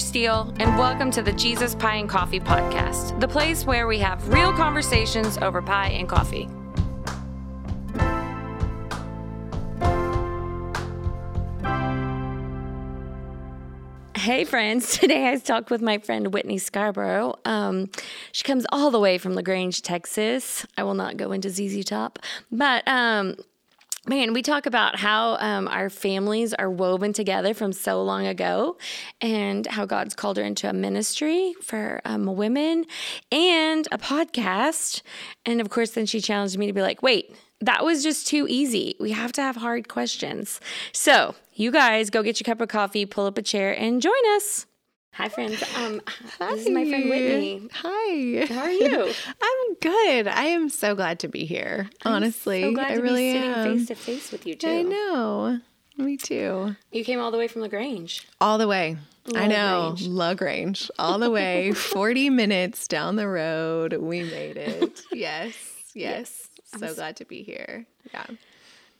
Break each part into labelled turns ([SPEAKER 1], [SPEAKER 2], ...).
[SPEAKER 1] Steele, and welcome to the Jesus Pie and Coffee podcast, the place where we have real conversations over pie and coffee. Hey friends, today I talked with my friend Whitney Scarborough. Um, she comes all the way from LaGrange, Texas. I will not go into ZZ Top, but um, Man, we talk about how um, our families are woven together from so long ago and how God's called her into a ministry for um, women and a podcast. And of course, then she challenged me to be like, wait, that was just too easy. We have to have hard questions. So, you guys go get your cup of coffee, pull up a chair, and join us. Hi, friends. Um,
[SPEAKER 2] Hi.
[SPEAKER 1] This is my friend Whitney.
[SPEAKER 2] Hi.
[SPEAKER 1] How are you?
[SPEAKER 2] I'm good. I am so glad to be here. honestly,
[SPEAKER 1] so glad
[SPEAKER 2] I
[SPEAKER 1] to
[SPEAKER 2] really
[SPEAKER 1] be sitting
[SPEAKER 2] am.
[SPEAKER 1] face to face with you too.
[SPEAKER 2] I know. Me too.
[SPEAKER 1] You came all the way from Lagrange.
[SPEAKER 2] All the way. I know.
[SPEAKER 1] Lagrange.
[SPEAKER 2] Lagrange. All the way. 40 minutes down the road. We made it. Yes. Yes. So glad to be here. Yeah.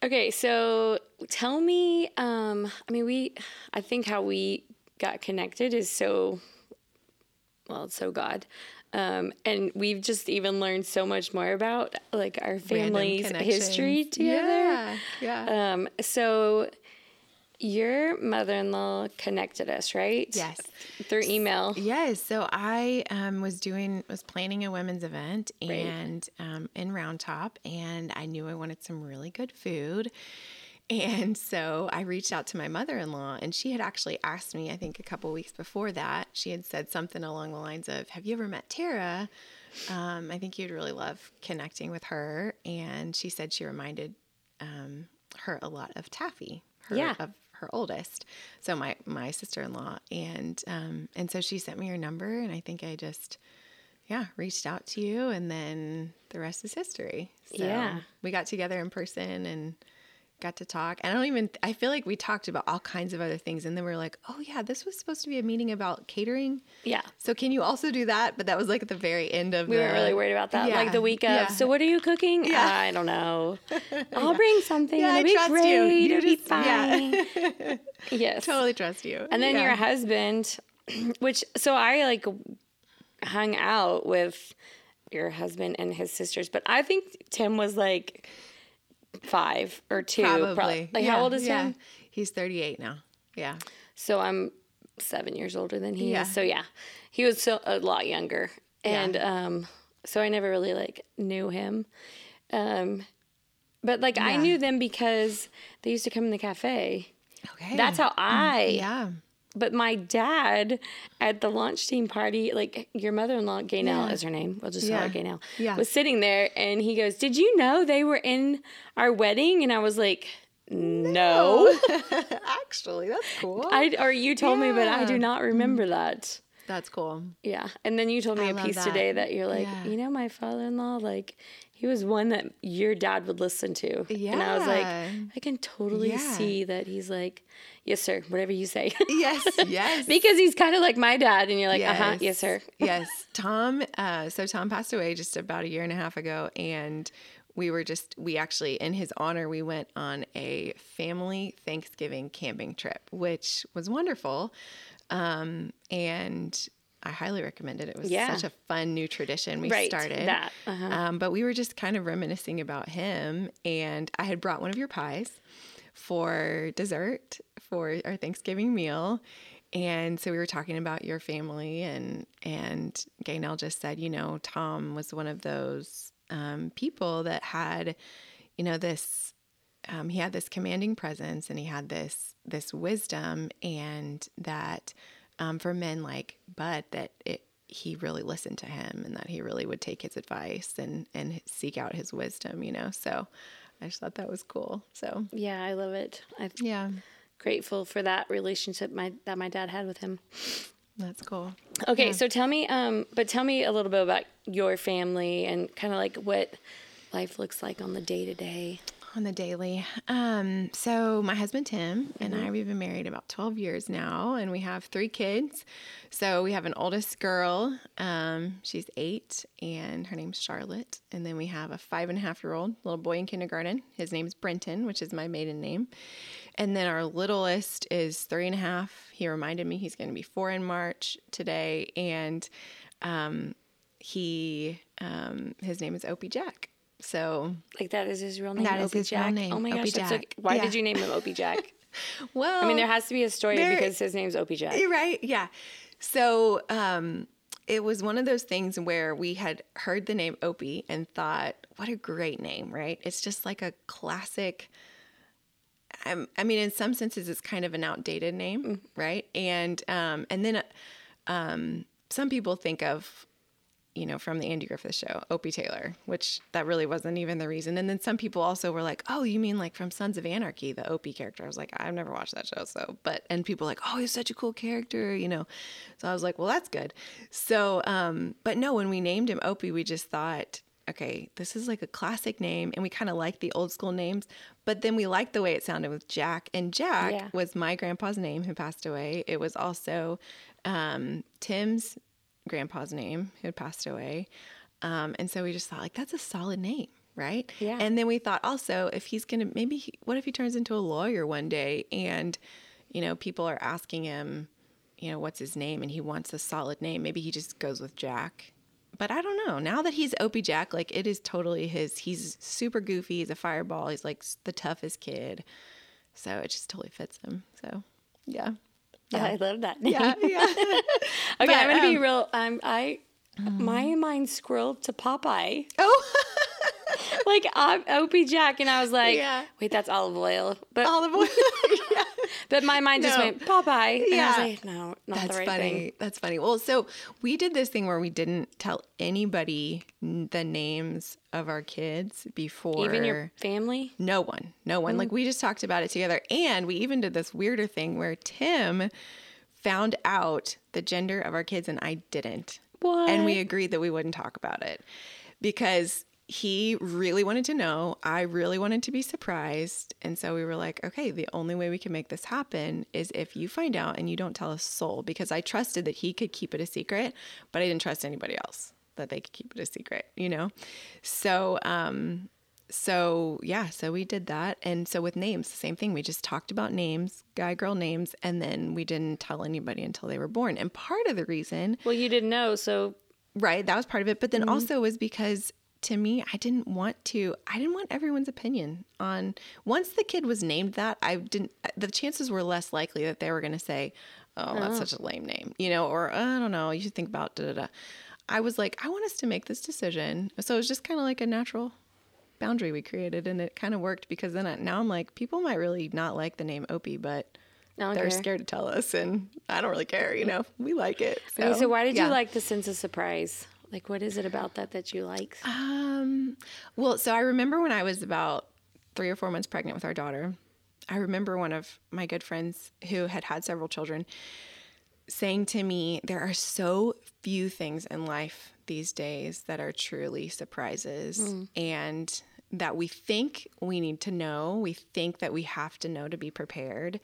[SPEAKER 1] Okay, so tell me, um, I mean, we, I think how we got connected is so, well, it's so God. Um, and we've just even learned so much more about like our family's history together.
[SPEAKER 2] Yeah. Yeah.
[SPEAKER 1] Um, so your mother-in-law connected us, right?
[SPEAKER 2] Yes.
[SPEAKER 1] Through email.
[SPEAKER 2] Yes. So I um, was doing was planning a women's event and um, in Round Top, and I knew I wanted some really good food. And so I reached out to my mother in law, and she had actually asked me, I think a couple weeks before that, she had said something along the lines of, Have you ever met Tara? Um, I think you'd really love connecting with her. And she said she reminded um, her a lot of Taffy, her,
[SPEAKER 1] Yeah.
[SPEAKER 2] of her oldest. So my, my sister-in-law. And, um, and so she sent me her number, and I think I just, yeah, reached out to you, and then the rest is history. So
[SPEAKER 1] Yeah.
[SPEAKER 2] we got together in person and got to talk. And I don't even, I feel like we talked about all kinds of other things. And then we are like, oh, yeah, this was supposed to be a meeting about catering.
[SPEAKER 1] Yeah.
[SPEAKER 2] So can you also do that? But that was like at the very end of
[SPEAKER 1] We
[SPEAKER 2] the.
[SPEAKER 1] weren't really worried about that. Like the week of,
[SPEAKER 2] yeah.
[SPEAKER 1] so what are you cooking?
[SPEAKER 2] Yeah.
[SPEAKER 1] I don't know. I'll bring something.
[SPEAKER 2] Yeah, I
[SPEAKER 1] It'll be
[SPEAKER 2] trust you.
[SPEAKER 1] great.
[SPEAKER 2] You
[SPEAKER 1] It'll be
[SPEAKER 2] just- yeah.
[SPEAKER 1] fine. yes.
[SPEAKER 2] Totally trust you.
[SPEAKER 1] And then
[SPEAKER 2] Yeah.
[SPEAKER 1] your husband, which so I like hung out with your husband and his sisters, but I think Tim was like five or two. prob-
[SPEAKER 2] Probably.
[SPEAKER 1] Like
[SPEAKER 2] Yeah,
[SPEAKER 1] how old is
[SPEAKER 2] yeah.
[SPEAKER 1] Tim?
[SPEAKER 2] He's 38 now. Yeah.
[SPEAKER 1] So I'm seven years older than he
[SPEAKER 2] Yeah.
[SPEAKER 1] is. So yeah, he was so a lot younger, and um, so I never really like knew him. Um, but like I knew them because they used to come in the cafe.
[SPEAKER 2] Okay.
[SPEAKER 1] That's how I
[SPEAKER 2] Yeah.
[SPEAKER 1] But my dad at the launch team party, like your mother in law, Gaynell
[SPEAKER 2] Yeah.
[SPEAKER 1] is her name. We'll just call her Gaynell.
[SPEAKER 2] Yeah.
[SPEAKER 1] Was sitting there and he goes, Did you know they were in our wedding? And I was like, No.
[SPEAKER 2] Actually, that's cool.
[SPEAKER 1] I or you told me, but I do not remember that.
[SPEAKER 2] that's cool.
[SPEAKER 1] Yeah. And then you told me
[SPEAKER 2] I
[SPEAKER 1] a piece
[SPEAKER 2] that.
[SPEAKER 1] today that you're like,
[SPEAKER 2] Yeah.
[SPEAKER 1] you know, my father in law, like he was one that your dad would listen to. Yeah. And I was like, I can totally
[SPEAKER 2] Yeah.
[SPEAKER 1] see that he's like, Yes, sir, whatever you say.
[SPEAKER 2] Yes. Yes.
[SPEAKER 1] because he's kind of like my dad, and you're like, uh huh, yes, sir.
[SPEAKER 2] yes. Tom, uh, so Tom passed away just about a year and a half ago. And we were just, we actually, in his honor, we went on a family Thanksgiving camping trip, which was wonderful. Um, and I highly recommend it. It was
[SPEAKER 1] Yeah.
[SPEAKER 2] such a fun new tradition we
[SPEAKER 1] Right,
[SPEAKER 2] started.
[SPEAKER 1] that, uh-huh.
[SPEAKER 2] Um, but we were just kind of reminiscing about him. And I had brought one of your pies for dessert for our Thanksgiving meal. And so we were talking about your family and and Gaynell just said, you know, Tom was one of those um, people that had, you know, this um, he had this commanding presence and he had this this wisdom and that um, for men like Bud that it he really listened to him and that he really would take his advice and and seek out his wisdom, you know. So I just thought that was cool. So
[SPEAKER 1] Yeah, I love it. I'm
[SPEAKER 2] yeah,
[SPEAKER 1] grateful for that relationship my that my dad had with him.
[SPEAKER 2] that's cool.
[SPEAKER 1] Okay, so tell me, um, but tell me a little bit about your family and kind of like what life looks like on the day to day.
[SPEAKER 2] on the daily. Um, so my husband Tim and
[SPEAKER 1] Mm-hmm.
[SPEAKER 2] I we've been married about 12 years now and we have three kids. So we have an oldest girl, um, she's eight and her name's Charlotte. And then we have a five and a half year old little boy in kindergarten. His name's Brenton, which is my maiden name. And then our littlest is three and a half. He reminded me he's going to be four in March today. And um, he, um, his name is Opie Jack. So,
[SPEAKER 1] Like that is his real name.
[SPEAKER 2] That is
[SPEAKER 1] Opie
[SPEAKER 2] his real
[SPEAKER 1] Jack.
[SPEAKER 2] name,
[SPEAKER 1] Oh my
[SPEAKER 2] Opie
[SPEAKER 1] gosh, so, why
[SPEAKER 2] Yeah.
[SPEAKER 1] did you name him Opie Jack?
[SPEAKER 2] well,
[SPEAKER 1] I mean, there has to be a story
[SPEAKER 2] There-
[SPEAKER 1] because his name's Opie Jack.
[SPEAKER 2] You're right. Yeah. So um, it was one of those things where we had heard the name Opie and thought, what a great name, right? It's just like a classic. Um, I mean, in some senses, it's kind of an outdated name, right? And um, and then um, some people think of you know, from the Andy Griffith show, Opie Taylor, which that really wasn't even the reason. And then some people also were like, oh, you mean like from Sons of Anarchy, the Opie character? I was like, I've never watched that show. So, but, and people were like, oh, he's such a cool character, you know? So I was like, well, that's good. So, um, but no, when we named him Opie, we just thought, okay, this is like a classic name. And we kind of like the old school names, but then we liked the way it sounded with Jack. And Jack
[SPEAKER 1] Yeah.
[SPEAKER 2] was my grandpa's name who passed away. It was also um, Tim's grandpa's name who had passed away. Um, and so we just thought, like, that's a solid name, right?
[SPEAKER 1] Yeah.
[SPEAKER 2] And then we thought also, if he's going to, maybe, he, what if he turns into a lawyer one day and, you know, people are asking him, you know, what's his name and he wants a solid name. Maybe he just goes with Jack. But I don't know. Now that he's Opie Jack, like it is totally his. He's super goofy. He's a fireball. He's like the toughest kid. So it just totally fits him. So yeah. Yeah.
[SPEAKER 1] I love that name.
[SPEAKER 2] Yeah. Yeah.
[SPEAKER 1] Okay,
[SPEAKER 2] But,
[SPEAKER 1] I'm gonna be
[SPEAKER 2] um,
[SPEAKER 1] real. I'm I. My mind scrolled to Popeye,
[SPEAKER 2] oh,
[SPEAKER 1] like um, Opie Jack, and I was like,
[SPEAKER 2] Yeah.
[SPEAKER 1] "Wait, that's olive oil." But
[SPEAKER 2] olive oil.
[SPEAKER 1] But my mind just
[SPEAKER 2] No.
[SPEAKER 1] went Popeye, and I
[SPEAKER 2] Yeah.
[SPEAKER 1] like, "No, not
[SPEAKER 2] That's
[SPEAKER 1] the right
[SPEAKER 2] funny.
[SPEAKER 1] thing."
[SPEAKER 2] That's funny. Well, so we did this thing where we didn't tell anybody the names of our kids before.
[SPEAKER 1] Even your family.
[SPEAKER 2] No one, no one. Like mm. we just talked about it together. And we even did this weirder thing where Tim found out the gender of our kids and I didn't.
[SPEAKER 1] What?
[SPEAKER 2] And we agreed that we wouldn't talk about it because he really wanted to know. I really wanted to be surprised. And so we were like, okay, the only way we can make this happen is if you find out and you don't tell a soul because I trusted that he could keep it a secret, but I didn't trust anybody else that they could keep it a secret, you know? So, um, so yeah, so we did that. And so with names, the same thing. We just talked about names, guy girl names, and then we didn't tell anybody until they were born. And part of the reason
[SPEAKER 1] Well, you didn't know, so
[SPEAKER 2] Right, that was part of it. But then also was because to me, I didn't want to. I didn't want everyone's opinion on. Once the kid was named that, I didn't. The chances were less likely that they were going to say, "Oh, that's such a lame name," you know, or I don't know. You should think about da da da. I was like, I want us to make this decision. So it was just kind of like a natural boundary we created, and it kind of worked because then I, now I'm like, people might really not like the name Opie, but. They're
[SPEAKER 1] care.
[SPEAKER 2] scared to tell us, and I don't really care. You mm. know, we like it.
[SPEAKER 1] Okay, so why did
[SPEAKER 2] yeah.
[SPEAKER 1] you like the sense of surprise? Like, what is it about that that you like?
[SPEAKER 2] Um, well, so I remember when I was about three or four months pregnant with our daughter, I remember one of my good friends who had had several children saying to me, There are so few things in life these days that are truly surprises. And that we think we need to know, we think that we have to know to be prepared,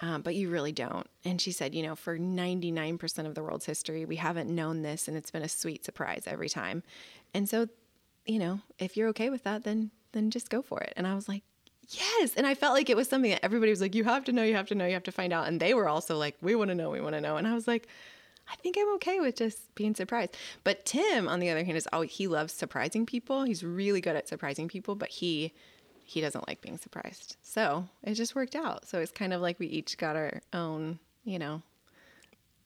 [SPEAKER 2] um, but you really don't. And she said, you know, for 99% of the world's history, we haven't known this, and it's been a sweet surprise every time. And so, you know, if you're okay with that, then then just go for it. And I was like, yes. And I felt like it was something that everybody was like, you have to know, you have to know, you have to find out. And they were also like, we want to know, we want to know. And I was like, I think I'm okay with just being surprised. But Tim, on the other hand, is always he loves surprising people. He's really good at surprising people, but he he doesn't like being surprised. So it just worked out. So it's kind of like we each got our own, you know.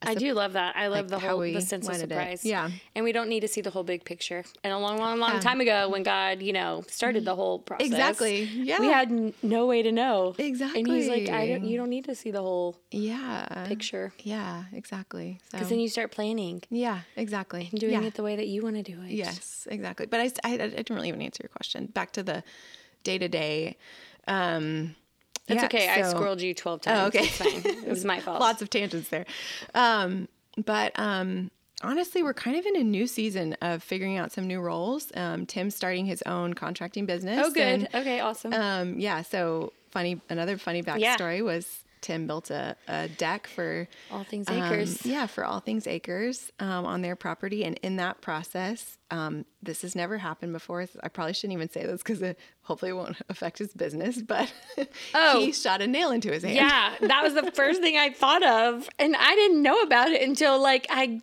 [SPEAKER 1] I do love that. I love
[SPEAKER 2] like
[SPEAKER 1] the whole the sense of
[SPEAKER 2] wanted it.
[SPEAKER 1] surprise.
[SPEAKER 2] Yeah.
[SPEAKER 1] and we don't need to see the whole big picture. And a long, long, long
[SPEAKER 2] Yeah.
[SPEAKER 1] time ago, when God, you know, started the whole process,
[SPEAKER 2] Exactly. Yeah.
[SPEAKER 1] we had n- no way to know. Exactly. And he's like, I don't, you don't need to see the whole
[SPEAKER 2] Yeah.
[SPEAKER 1] picture
[SPEAKER 2] Yeah, exactly. So
[SPEAKER 1] because then you start planning
[SPEAKER 2] yeah, exactly.
[SPEAKER 1] and doing
[SPEAKER 2] yeah.
[SPEAKER 1] it the way that you want to do it.
[SPEAKER 2] Yes, exactly. But I, I, I didn't really even answer your question. Back to the day to day. Um,
[SPEAKER 1] It's
[SPEAKER 2] yeah,
[SPEAKER 1] okay. I
[SPEAKER 2] so-
[SPEAKER 1] scrolled you twelve times.
[SPEAKER 2] Oh, okay.
[SPEAKER 1] It's fine. It was my fault.
[SPEAKER 2] Lots of tangents there. Um, but um, honestly, we're kind of in a new season of figuring out some new roles. Um, Tim's starting his own contracting business.
[SPEAKER 1] oh, good.
[SPEAKER 2] and,
[SPEAKER 1] okay, awesome.
[SPEAKER 2] um, yeah. So funny. Another funny
[SPEAKER 1] Yeah.
[SPEAKER 2] backstory was Tim built a, a deck for
[SPEAKER 1] All Things
[SPEAKER 2] um,
[SPEAKER 1] Acres.
[SPEAKER 2] yeah, for All Things Acres um, on their property. And in that process, um, this has never happened before. I probably shouldn't even say this because it hopefully won't affect his business, but
[SPEAKER 1] Oh.
[SPEAKER 2] he shot a nail into his hand.
[SPEAKER 1] Yeah, that was the first thing I thought of. And I didn't know about it until like I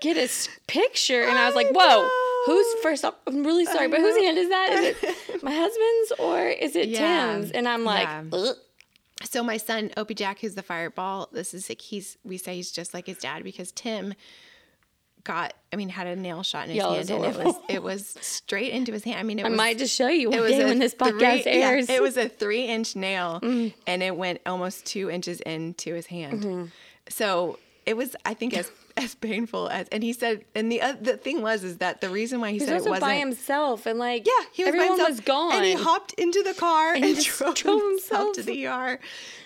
[SPEAKER 1] get a s- picture and I was like, whoa, who's first off, I'm really sorry, but whose hand is that? Is it my husband's or is it
[SPEAKER 2] Yeah.
[SPEAKER 1] Tim's? And I'm like,
[SPEAKER 2] Yeah. So my son Opie Jack, who's the fireball, this is like he's we say he's just like his dad because Tim got I mean had a nail shot in his hand and it was it was straight into his hand. I mean it
[SPEAKER 1] I
[SPEAKER 2] was
[SPEAKER 1] might just show you
[SPEAKER 2] it was a
[SPEAKER 1] when this
[SPEAKER 2] three-
[SPEAKER 1] podcast
[SPEAKER 2] yeah,
[SPEAKER 1] airs. Mm.
[SPEAKER 2] it was a three inch nail and it went almost two inches into his hand.
[SPEAKER 1] Mm-hmm.
[SPEAKER 2] So it was I think as as painful as and he said and the uh, the thing was is that the reason why he
[SPEAKER 1] He was
[SPEAKER 2] said it wasn't
[SPEAKER 1] by himself and like
[SPEAKER 2] yeah, he was
[SPEAKER 1] everyone
[SPEAKER 2] by himself,
[SPEAKER 1] was gone.
[SPEAKER 2] and he hopped into the car and,
[SPEAKER 1] just
[SPEAKER 2] drove,
[SPEAKER 1] drove
[SPEAKER 2] himself to the ER.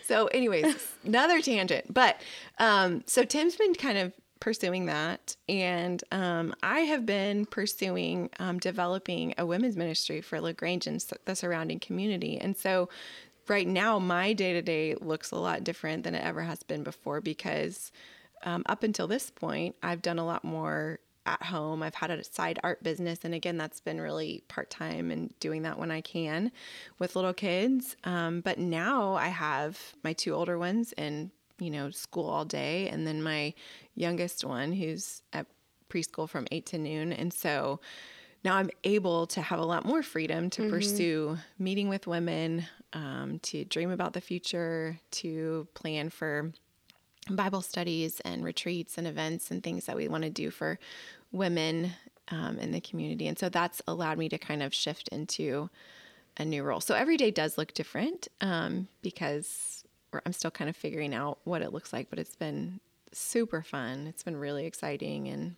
[SPEAKER 2] So, anyways, another tangent. But um, so Tim's been kind of pursuing that, and um, I have been pursuing um, developing a women's ministry for Lagrange and the surrounding community, and so. Right now, my day to day looks a lot different than it ever has been before because um, up until this point, I've done a lot more at home. I've had a side art business, and again, that's been really part time and doing that when I can with little kids. Um, but now I have my two older ones in you know school all day, and then my youngest one who's at preschool from eight to noon, and so now I'm able to have a lot more freedom to pursue meeting with women, um, to dream about the future, to plan for Bible studies and retreats and events and things that we want to do for women um, in the community. And so that's allowed me to kind of shift into a new role. So every day does look different um, because I'm still kind of figuring out what it looks like, but it's been super fun. It's been really exciting and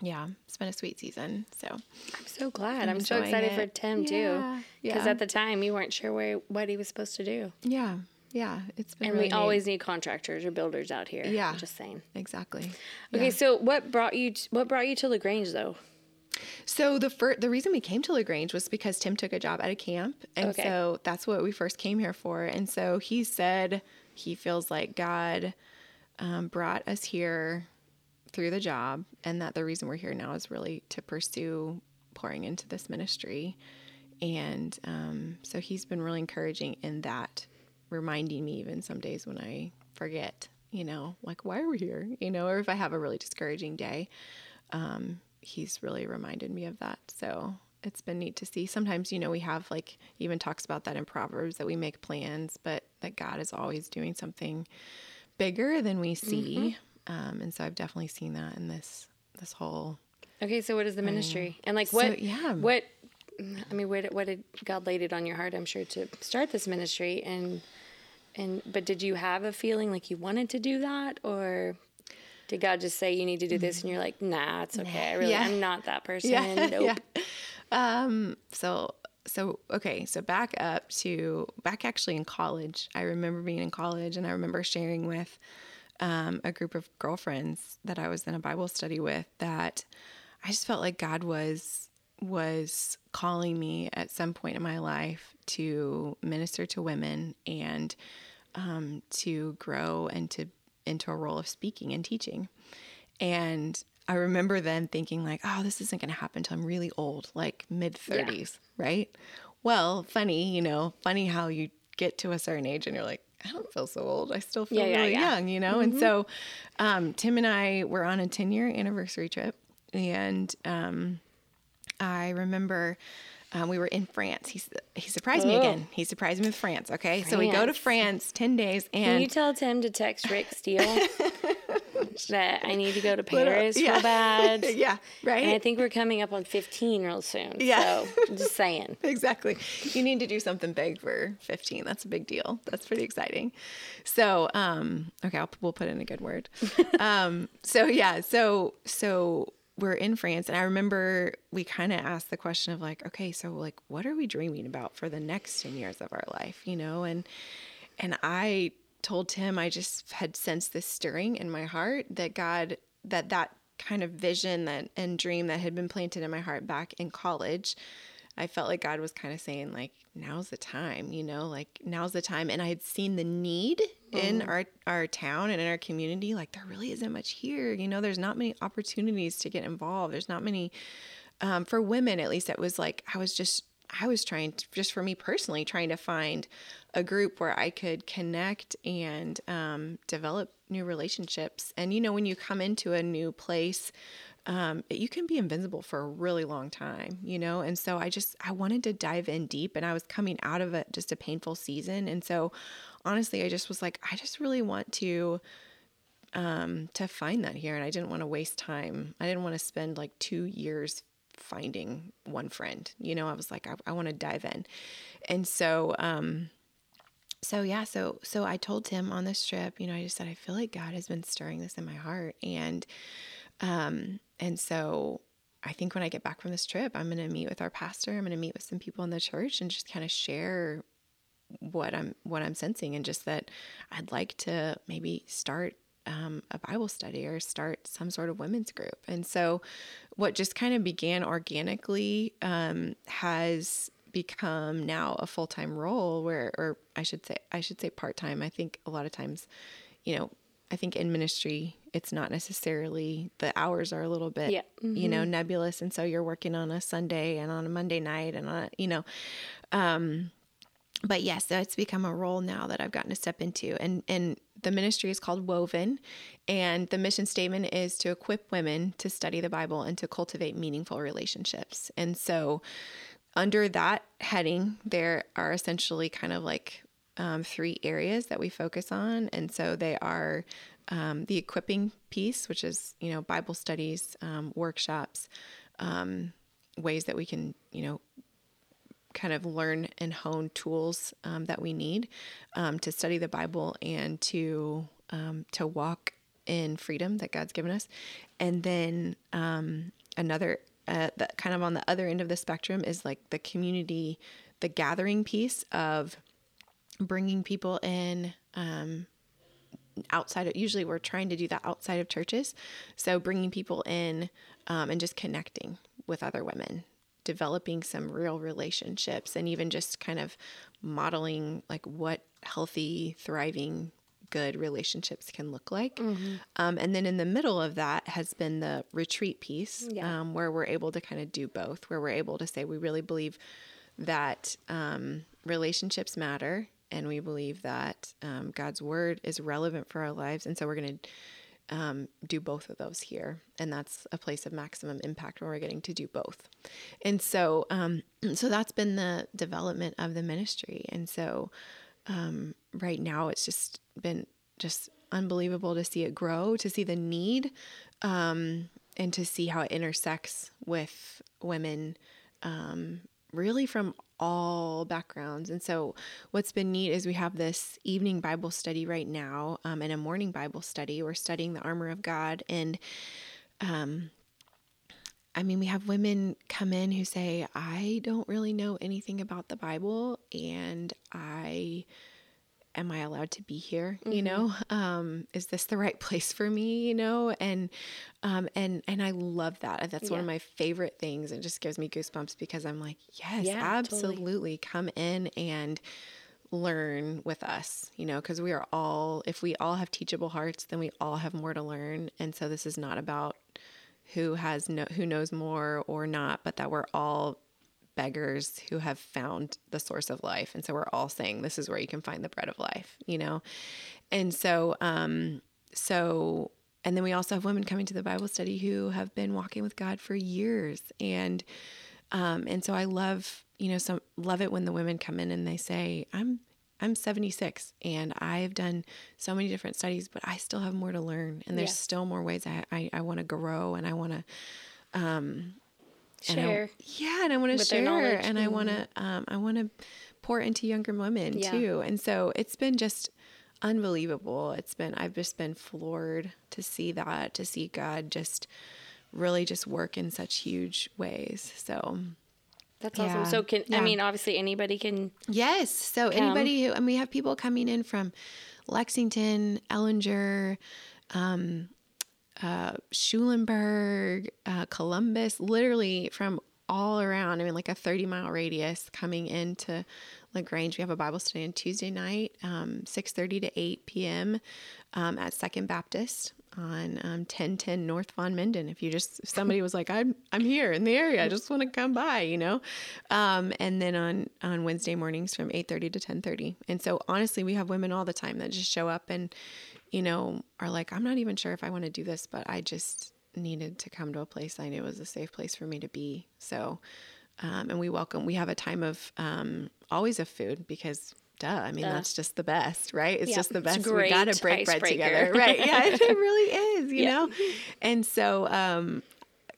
[SPEAKER 2] yeah, it's been a sweet season. So
[SPEAKER 1] I'm so glad. I'm, so
[SPEAKER 2] enjoying
[SPEAKER 1] excited for
[SPEAKER 2] it.
[SPEAKER 1] Tim too. Because
[SPEAKER 2] yeah.
[SPEAKER 1] at the time you weren't sure where what he was supposed to do.
[SPEAKER 2] yeah, yeah, it's been
[SPEAKER 1] And
[SPEAKER 2] really
[SPEAKER 1] we
[SPEAKER 2] neat.
[SPEAKER 1] always need contractors or builders out here.
[SPEAKER 2] Yeah.
[SPEAKER 1] I'm just saying.
[SPEAKER 2] exactly.
[SPEAKER 1] Okay,
[SPEAKER 2] Yeah.
[SPEAKER 1] so what brought you t- what brought you to Lagrange though?
[SPEAKER 2] So the first, the reason we came to Lagrange was because Tim took a job at a camp, and
[SPEAKER 1] Okay.
[SPEAKER 2] so that's what we first came here for. And so he said he feels like God um, brought us here through the job, and that the reason we're here now is really to pursue pouring into this ministry. And um, so he's been really encouraging in that, reminding me even some days when I forget, you know, like why are we here, you know, or if I have a really discouraging day um, he's really reminded me of that. So it's been neat to see. Sometimes, you know, we have like even talks about that in Proverbs that we make plans, but that God is always doing something bigger than we see. Um, and so I've definitely seen that in this this whole.
[SPEAKER 1] Okay, so what is the ministry? And like
[SPEAKER 2] So,
[SPEAKER 1] what
[SPEAKER 2] yeah.
[SPEAKER 1] what I mean, did, what did God laid it on your heart, I'm sure, to start this ministry and and but did you have a feeling like you wanted to do that or did God just say you need to do this and you're like, nah, it's okay. I really
[SPEAKER 2] Yeah.
[SPEAKER 1] I'm not that person.
[SPEAKER 2] Yeah,
[SPEAKER 1] nope.
[SPEAKER 2] yeah. Um, so so okay, so back up to back actually in college. I remember being in college and I remember sharing with um, a group of girlfriends that I was in a Bible study with that I just felt like God was was calling me at some point in my life to minister to women and um, to grow and to into a role of speaking and teaching. And I remember then thinking like, oh, this isn't going to happen until I'm really old, like mid 30s, right? Well, funny, you know, funny how you get to a certain age and you're like, I don't feel so old. I still feel
[SPEAKER 1] Yeah, yeah,
[SPEAKER 2] really
[SPEAKER 1] yeah.
[SPEAKER 2] young, you know? And so um, Tim and I were on a 10 year anniversary trip. And um, I remember um, we were in France. He, he surprised me
[SPEAKER 1] Oh.
[SPEAKER 2] again. He surprised me with France. Okay. So we go to
[SPEAKER 1] France.
[SPEAKER 2] France 10 days and.
[SPEAKER 1] Can you tell Tim to text Rick Steele that I need to go to
[SPEAKER 2] Little-
[SPEAKER 1] Paris
[SPEAKER 2] yeah.
[SPEAKER 1] real bad?
[SPEAKER 2] yeah, right.
[SPEAKER 1] And I think we're coming up on 15 real soon.
[SPEAKER 2] Yeah.
[SPEAKER 1] So just saying.
[SPEAKER 2] exactly. You need to do something big for 15. That's a big deal. That's pretty exciting. So, um, okay, I'll, we'll put in a good word. um, so yeah, so, so we're in France and I remember we kind of asked the question of like, okay, so like, what are we dreaming about for the next 10 years of our life, you know? And, and I told Tim I just had sensed this stirring in my heart that God, that that kind of vision that and dream that had been planted in my heart back in college I felt like God was kind of saying like now's the time, you know, like now's the time and I had seen the need in our our town and in our community like there really isn't much here, you know, there's not many opportunities to get involved. There's not many um, for women at least it was like I was just I was trying to, just for me personally, trying to find a group where I could connect and um, develop new relationships. And, you know, when you come into a new place, um, you can be invincible for a really long time, you know? And so I just, I wanted to dive in deep and I was coming out of it just a painful season. And so honestly, I just was like, I just really want to, um, to find that here. And I didn't want to waste time. I didn't want to spend like two years finding one friend. You know, I was like, I, I want to dive in. And so, um, so yeah, so so I told Tim on this trip, you know, I just said I feel like God has been stirring this in my heart, and um, and so I think when I get back from this trip, I'm going to meet with our pastor. I'm going to meet with some people in the church and just kind of share what I'm what I'm sensing, and just that I'd like to maybe start um, a Bible study or start some sort of women's group. And so, what just kind of began organically um, has become now a full time role where, or I should say, I should say part time. I think a lot of times, you know, I think in ministry, it's not necessarily the hours are a little bit,
[SPEAKER 1] Yeah.
[SPEAKER 2] you know, nebulous. And so you're working on a Sunday and on a Monday night and on, you know, um, but yes, so it's become a role now that I've gotten to step into. And and the ministry is called Woven, and the mission statement is to equip women to study the Bible and to cultivate meaningful relationships. And so, under that heading, there are essentially kind of like um, three areas that we focus on, and so they are um, the equipping piece, which is you know Bible studies, um, workshops, um, ways that we can you know kind of learn and hone tools um, that we need um, to study the Bible and to to walk in freedom that God's given us. And then another, uh, that kind of on the other end of the spectrum is like the community, the gathering piece of bringing people in. Um, outside of usually we're trying to do that outside of churches so bringing people in um, and just connecting with other women developing some real relationships and even just kind of modeling like what healthy thriving good relationships can look like um, and then in the middle of that has been the retreat piece
[SPEAKER 1] Yeah.
[SPEAKER 2] um, where we're able to kind of do both where we're able to say we really believe that um, relationships matter and we believe that um, god's word is relevant for our lives and so we're going to um, do both of those here and that's a place of maximum impact where we're getting to do both. And so um, so that's been the development of the ministry and so um, right now it's just been just unbelievable to see it grow to see the need um, and to see how it intersects with women um, really from all backgrounds. And so, what's been neat is we have this evening Bible study right now um, and a morning Bible study. We're studying the armor of God. And um, I mean, we have women come in who say, I don't really know anything about the Bible, and I am I allowed to be here? You know, um, is this the right place for me? You know, and um, and and I love that. That's one of my favorite things. It just gives me goosebumps because I'm like, yes,
[SPEAKER 1] Yeah, totally.
[SPEAKER 2] absolutely, come in and learn with us. You know, because we are all, if we all have teachable hearts, then we all have more to learn. And so this is not about who has no who knows more or not, but that we're all beggars who have found the source of life. And so we're all saying this is where you can find the bread of life, you know? And so, um, so, and then we also have women coming to the Bible study who have been walking with God for years. And, um, and so I love, you know, some love it when the women come in and they say, I'm, I'm 76 and I've done so many different studies, but I still have more to learn. And there's
[SPEAKER 1] Yeah.
[SPEAKER 2] still more ways I, I, I want to grow and I want to, and I-
[SPEAKER 1] Share.
[SPEAKER 2] yeah, and I want to share, and I want to, um, I want to pour into younger women
[SPEAKER 1] Yeah.
[SPEAKER 2] too. And so it's been just unbelievable. It's been, I've just been floored to see that, to see God just really just work in such huge ways. So
[SPEAKER 1] That's
[SPEAKER 2] Yeah.
[SPEAKER 1] awesome. So can I mean obviously anybody can
[SPEAKER 2] Yes. So anybody who, and we have people coming in from Lexington, Ellinger, um, uh, Schulenburg, uh, Columbus, literally from all around. I mean, like a 30 mile radius coming into LaGrange. We have a Bible study on Tuesday night, um, 6.30 to 8 p.m. Um, at Second Baptist on um, 1010 North Von Minden. If you just, if somebody was like, I'm, I'm here in the area, I just want to come by, you know? Um, and then on, on Wednesday mornings from 8.30 to 10.30. And so honestly, we have women all the time that just show up and, you know, are like, I'm not even sure if I want to do this, but I just needed to come to a place I knew was a safe place for me to be. So, um, and we welcome, we have a time of um, always of food because duh, I mean, duh. that's just the best, right? It's just the best. We got to break bread together. Right. Yeah, it really is, you yeah. know? And so, um,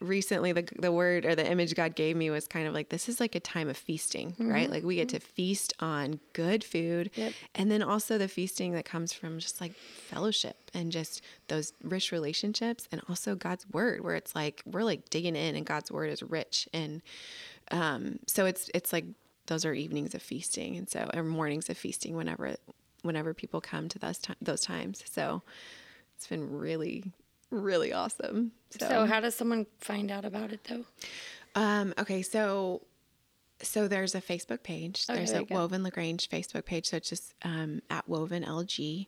[SPEAKER 2] recently the the word or the image God gave me was kind of like this is like a time of feasting, mm-hmm. right? Like we get to feast on good food yep. and then also the feasting that comes from just like fellowship and just those rich relationships and also God's word where it's like we're like digging in and God's word is rich and um so it's it's like those are evenings of feasting and so or mornings of feasting whenever whenever people come to those those times. So it's been really really awesome.
[SPEAKER 1] So. so, how does someone find out about it though?
[SPEAKER 2] Um, okay, so so there's a Facebook page. Okay, there's a Woven Lagrange Facebook page. So it's just um, at Woven LG.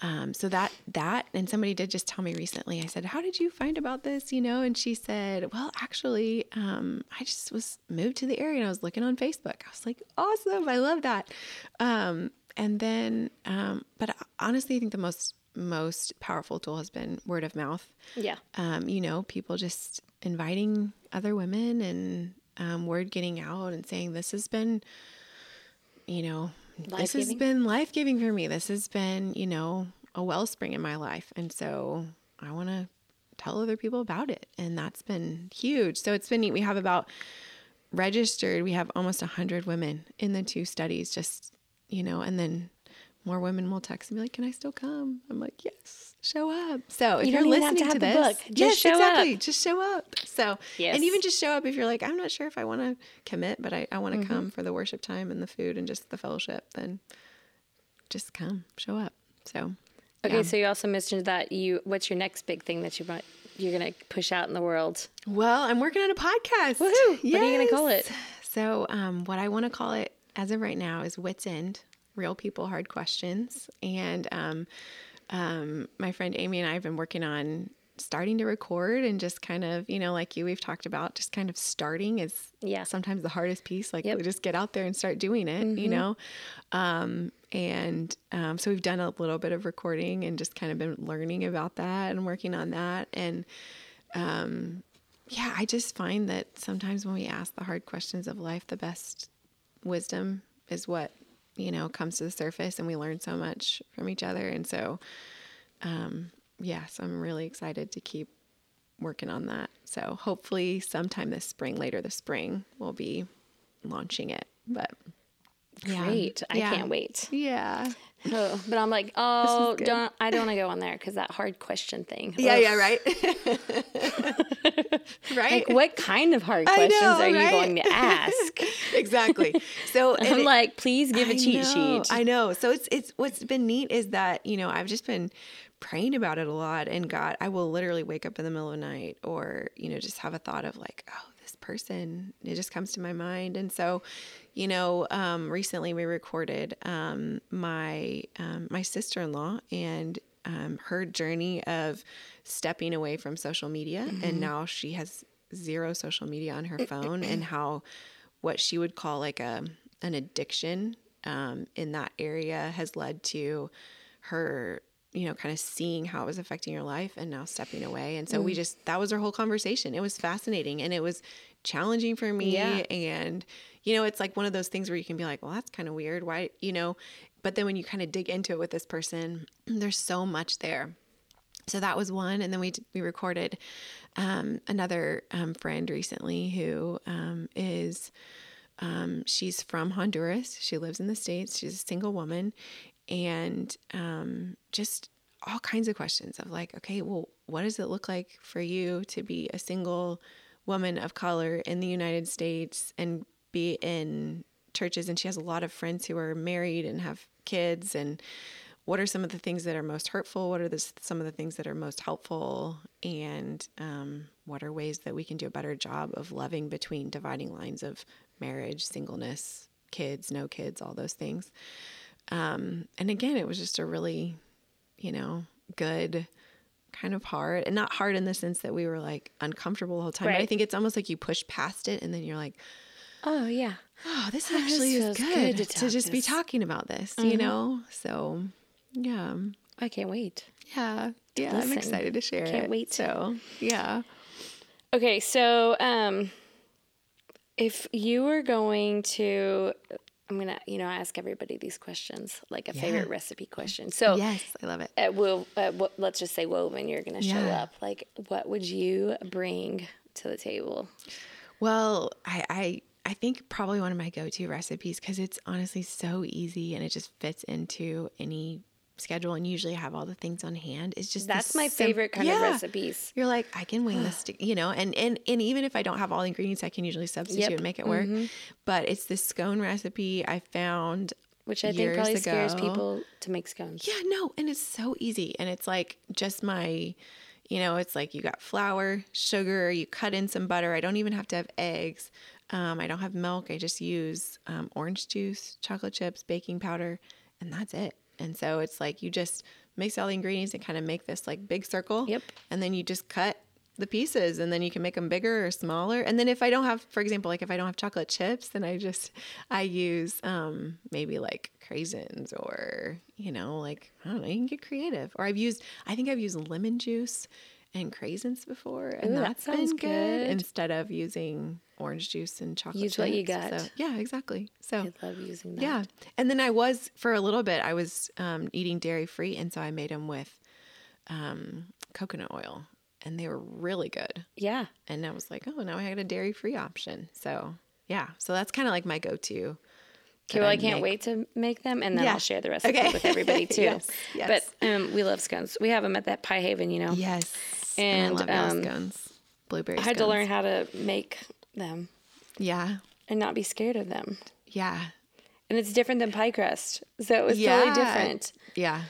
[SPEAKER 2] Um, so that that and somebody did just tell me recently. I said, "How did you find about this?" You know, and she said, "Well, actually, um, I just was moved to the area and I was looking on Facebook. I was like, awesome, I love that." Um, and then, um, but honestly, I think the most most powerful tool has been word of mouth.
[SPEAKER 1] Yeah.
[SPEAKER 2] Um, you know, people just inviting other women and um, word getting out and saying, this has been, you know, this has been life giving for me. This has been, you know, a wellspring in my life. And so I want to tell other people about it. And that's been huge. So it's been neat. We have about registered, we have almost 100 women in the two studies, just, you know, and then more women will text and be like, "Can I still come?" I'm like, "Yes, show up." So if
[SPEAKER 1] you
[SPEAKER 2] are listening
[SPEAKER 1] to,
[SPEAKER 2] to this,
[SPEAKER 1] book. Just yes, show
[SPEAKER 2] exactly,
[SPEAKER 1] up.
[SPEAKER 2] just show up. So yes. and even just show up if you're like, "I'm not sure if I want to commit, but I, I want to mm-hmm. come for the worship time and the food and just the fellowship." Then just come, show up. So
[SPEAKER 1] okay, yeah. so you also mentioned that you. What's your next big thing that you might you're gonna push out in the world?
[SPEAKER 2] Well, I'm working on a podcast.
[SPEAKER 1] Woohoo! Yes. What are you gonna call it?
[SPEAKER 2] So, um, what I want to call it as of right now is Wits End real people, hard questions. And um, um, my friend Amy and I have been working on starting to record and just kind of, you know, like you, we've talked about just kind of starting is
[SPEAKER 1] yeah.
[SPEAKER 2] sometimes the hardest piece. Like yep. we just get out there and start doing it, mm-hmm. you know? Um, and um, so we've done a little bit of recording and just kind of been learning about that and working on that. And um, yeah, I just find that sometimes when we ask the hard questions of life, the best wisdom is what you know, comes to the surface and we learn so much from each other. And so, um, yeah, so I'm really excited to keep working on that. So hopefully sometime this spring, later this spring, we'll be launching it. But
[SPEAKER 1] yeah. great. I yeah. can't wait.
[SPEAKER 2] Yeah.
[SPEAKER 1] Oh, but I'm like, oh, don't I don't want to go on there because that hard question thing.
[SPEAKER 2] Yeah, Ugh. yeah, right.
[SPEAKER 1] right. Like, what kind of hard questions know, are right? you going to ask?
[SPEAKER 2] exactly. So
[SPEAKER 1] I'm it, like, please give a cheat
[SPEAKER 2] know,
[SPEAKER 1] sheet.
[SPEAKER 2] I know. So it's it's what's been neat is that you know I've just been praying about it a lot, and God, I will literally wake up in the middle of the night, or you know, just have a thought of like, oh, person. It just comes to my mind, and so you know, um, recently we recorded um, my um, my sister in law and um, her journey of stepping away from social media, mm-hmm. and now she has zero social media on her phone, and how what she would call like a an addiction um, in that area has led to her you know, kind of seeing how it was affecting your life and now stepping away. And so mm. we just, that was our whole conversation. It was fascinating and it was challenging for me. Yeah. And you know, it's like one of those things where you can be like, well, that's kind of weird. Why, you know, but then when you kind of dig into it with this person, there's so much there. So that was one. And then we, we recorded um, another um, friend recently who um, is, um, she's from Honduras. She lives in the States. She's a single woman. And um, just all kinds of questions of like, okay, well, what does it look like for you to be a single woman of color in the United States and be in churches and she has a lot of friends who are married and have kids and what are some of the things that are most hurtful? What are the, some of the things that are most helpful? And um, what are ways that we can do a better job of loving between dividing lines of marriage, singleness, kids, no kids, all those things. Um, and again, it was just a really, you know, good kind of hard and not hard in the sense that we were like uncomfortable the whole time. But I think it's almost like you push past it and then you're like,
[SPEAKER 1] Oh yeah.
[SPEAKER 2] oh, this
[SPEAKER 1] Oh, this
[SPEAKER 2] actually is good,
[SPEAKER 1] good to
[SPEAKER 2] to, just be talking about this, you know? So, yeah.
[SPEAKER 1] I can't wait.
[SPEAKER 2] Yeah. Yeah. I'm excited to share
[SPEAKER 1] Can't
[SPEAKER 2] it.
[SPEAKER 1] wait.
[SPEAKER 2] So, yeah.
[SPEAKER 1] Okay, so um, if you were going to, I'm gonna, you know, ask everybody these questions, like a favorite recipe question. So,
[SPEAKER 2] yes. I love it.
[SPEAKER 1] at Wo- at Wo- let's just say Woven, you're gonna show
[SPEAKER 2] Yeah.
[SPEAKER 1] up. Like, what would you bring to the table?
[SPEAKER 2] Well, I, I I think probably one of my go-to recipes because it's honestly so easy and it just fits into any schedule and usually have all the things on hand. It's just
[SPEAKER 1] That's my
[SPEAKER 2] sim-
[SPEAKER 1] favorite kind of recipes.
[SPEAKER 2] You're like, I can wing this, to, you know, and, and and even if I don't have all the ingredients, I can usually substitute
[SPEAKER 1] Yep.
[SPEAKER 2] and make it work. But it's this scone recipe I found
[SPEAKER 1] Which I think probably scares people to make scones.
[SPEAKER 2] Yeah, no, and it's so easy. And it's like just my, you know, it's like you got flour, sugar, you cut in some butter. I don't even have to have eggs. Um, I don't have milk. I just use um, orange juice, chocolate chips, baking powder, and that's it. And so it's like you just mix all the ingredients and kind of make this like big circle.
[SPEAKER 1] Yep.
[SPEAKER 2] And then you just cut the pieces and then you can make them bigger or smaller. And then if I don't have, for example, like if I don't have chocolate chips, then I just, I use um, maybe like craisins or, you know, like, I don't know, you can get creative. Or I've used, I think I've used lemon juice and craisins before. And
[SPEAKER 1] Ooh, that
[SPEAKER 2] that's
[SPEAKER 1] sounds
[SPEAKER 2] been good,
[SPEAKER 1] good.
[SPEAKER 2] instead of using orange juice and chocolate
[SPEAKER 1] Use what you
[SPEAKER 2] chips.
[SPEAKER 1] got.
[SPEAKER 2] So, yeah, exactly. So
[SPEAKER 1] I love using that.
[SPEAKER 2] yeah. And then I was, for a little bit, I was um, eating dairy free. And so I made them with um, coconut oil and they were really good.
[SPEAKER 1] Yeah.
[SPEAKER 2] And I was like, oh, now I had a dairy free option. So yeah. So that's kind of like my go to.
[SPEAKER 1] Okay, well, I can't wait to make them, and then
[SPEAKER 2] Yeah.
[SPEAKER 1] I'll share the recipe
[SPEAKER 2] Okay.
[SPEAKER 1] with everybody too.
[SPEAKER 2] Yes, yes.
[SPEAKER 1] But um, we love scones. We have them at that Pie Haven, you know.
[SPEAKER 2] Yes.
[SPEAKER 1] And,
[SPEAKER 2] I love
[SPEAKER 1] um,
[SPEAKER 2] scones, blueberry
[SPEAKER 1] I had to learn how to make them
[SPEAKER 2] Yeah.
[SPEAKER 1] and not be scared of them.
[SPEAKER 2] Yeah.
[SPEAKER 1] And it's different than pie crust, so it was
[SPEAKER 2] Yeah.
[SPEAKER 1] totally different.
[SPEAKER 2] Yeah.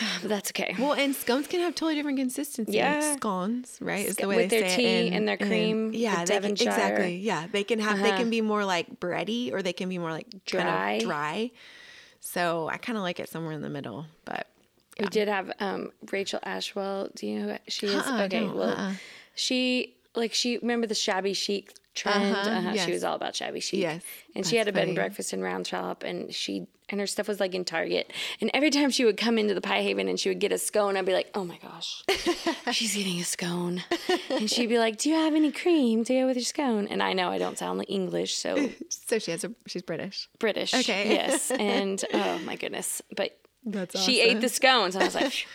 [SPEAKER 1] But that's okay.
[SPEAKER 2] Well, and scones can have totally different consistency.
[SPEAKER 1] Yeah.
[SPEAKER 2] Scones, right? Is
[SPEAKER 1] Sc-
[SPEAKER 2] the way
[SPEAKER 1] with
[SPEAKER 2] they
[SPEAKER 1] their
[SPEAKER 2] say
[SPEAKER 1] tea
[SPEAKER 2] it in-
[SPEAKER 1] and their cream, the
[SPEAKER 2] Yeah, they can, exactly. Yeah, they can have. They
[SPEAKER 1] Uh-huh.
[SPEAKER 2] can be more like bready, or they can be more like
[SPEAKER 1] Dry.
[SPEAKER 2] kind of dry. So I kind of like it somewhere in the middle. But
[SPEAKER 1] We did have um, Rachel Ashwell. Do you know who she is?
[SPEAKER 2] Uh-uh,
[SPEAKER 1] okay,
[SPEAKER 2] no,
[SPEAKER 1] well,
[SPEAKER 2] uh-uh.
[SPEAKER 1] she like she remember the shabby chic trend.
[SPEAKER 2] Uh-huh,
[SPEAKER 1] Uh-huh,
[SPEAKER 2] yes.
[SPEAKER 1] She was all about shabby chic.
[SPEAKER 2] Yes,
[SPEAKER 1] and she had a bed and breakfast in Round Top, and she and her stuff was like in Target. And every time she would come into the Pie Haven and she would get a scone, I'd be like, oh my gosh, she's eating a scone. And she'd be like, do you have any cream to go with your scone? And I know I don't sound like English, so
[SPEAKER 2] so she has a. She's British.
[SPEAKER 1] British.
[SPEAKER 2] Okay.
[SPEAKER 1] Yes. And oh my goodness, but.
[SPEAKER 2] That's
[SPEAKER 1] She ate the scones. I was like,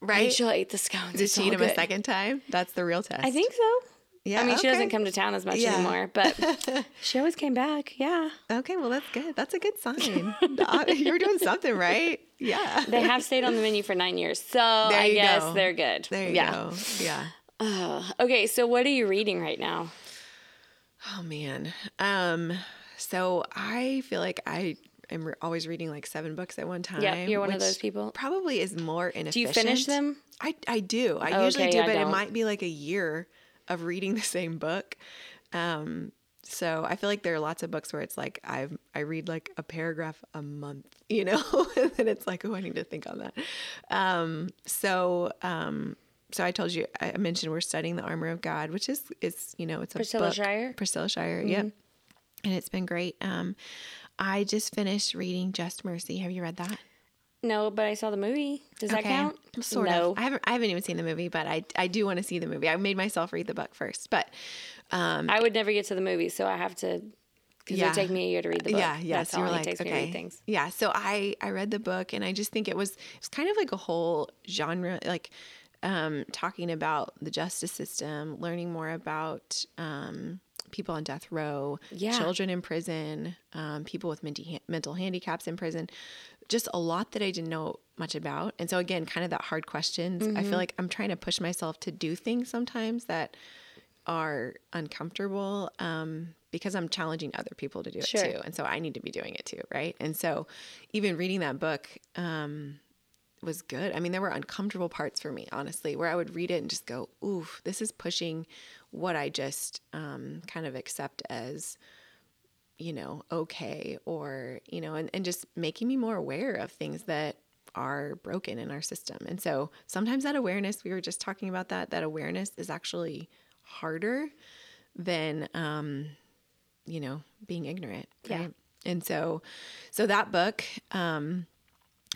[SPEAKER 2] right.
[SPEAKER 1] Rachel ate the scones.
[SPEAKER 2] Did
[SPEAKER 1] It's
[SPEAKER 2] she eat them a second time? That's the real test.
[SPEAKER 1] I think so.
[SPEAKER 2] Yeah.
[SPEAKER 1] I mean, she doesn't come to town as much
[SPEAKER 2] Yeah.
[SPEAKER 1] anymore, but she always came back. Yeah.
[SPEAKER 2] Okay, well that's good. That's a good sign. You're doing something right. Yeah.
[SPEAKER 1] They have stayed on the menu for nine years. So I guess
[SPEAKER 2] go.
[SPEAKER 1] they're good.
[SPEAKER 2] There you
[SPEAKER 1] yeah.
[SPEAKER 2] go. Yeah.
[SPEAKER 1] Uh, okay. So what are you reading right now?
[SPEAKER 2] Oh man. Um. So I feel like I am re- always reading like seven books at one time.
[SPEAKER 1] Yep, you're one of those people.
[SPEAKER 2] Probably is more inefficient.
[SPEAKER 1] Do you finish them?
[SPEAKER 2] I I do. I
[SPEAKER 1] Oh,
[SPEAKER 2] usually
[SPEAKER 1] okay,
[SPEAKER 2] do,
[SPEAKER 1] I
[SPEAKER 2] but it might be like a year of reading the same book. Um. So I feel like there are lots of books where it's like I I read like a paragraph a month, you know, and then it's like oh I need to think on that. Um. So um. So I told you I mentioned we're studying the armor of God, which is is you know it's a
[SPEAKER 1] Priscilla
[SPEAKER 2] book.
[SPEAKER 1] Shirer?
[SPEAKER 2] Priscilla Shirer. Yep. And it's been great. Um, I just finished reading Just Mercy. Have you read that?
[SPEAKER 1] No, but I saw the movie. Does that count?
[SPEAKER 2] Sort
[SPEAKER 1] no.
[SPEAKER 2] of. I haven't. I haven't even seen the movie, but I I do want to see the movie. I made myself read the book first, but um,
[SPEAKER 1] I would never get to the movie, so I have to. Because
[SPEAKER 2] Yeah.
[SPEAKER 1] it would take me a year to read the book.
[SPEAKER 2] yeah, yeah.
[SPEAKER 1] That's
[SPEAKER 2] so you're like,
[SPEAKER 1] takes me to read things.
[SPEAKER 2] yeah. So I I read the book, and I just think it was it was kind of like a whole genre, like um, talking about the justice system, learning more about um, people on death row,
[SPEAKER 1] Yeah.
[SPEAKER 2] children in prison, um, people with mental handicaps in prison. Just a lot that I didn't know much about, and so again, kind of that hard questions. I
[SPEAKER 1] Mm-hmm.
[SPEAKER 2] feel like I'm trying to push myself to do things sometimes that are uncomfortable um, because I'm challenging other people to do
[SPEAKER 1] Sure.
[SPEAKER 2] it too. And so I need to be doing it too, right? And so even reading that book, um, was good. I mean, there were uncomfortable parts for me, honestly, where I would read it and just go, oof, this is pushing what I just um, kind of accept as." You know, okay, or, you know, and, and just making me more aware of things that are broken in our system. And so sometimes that awareness, we were just talking about that, that awareness is actually harder than, um, you know, being ignorant. Right? Yeah. And so, so that book, um,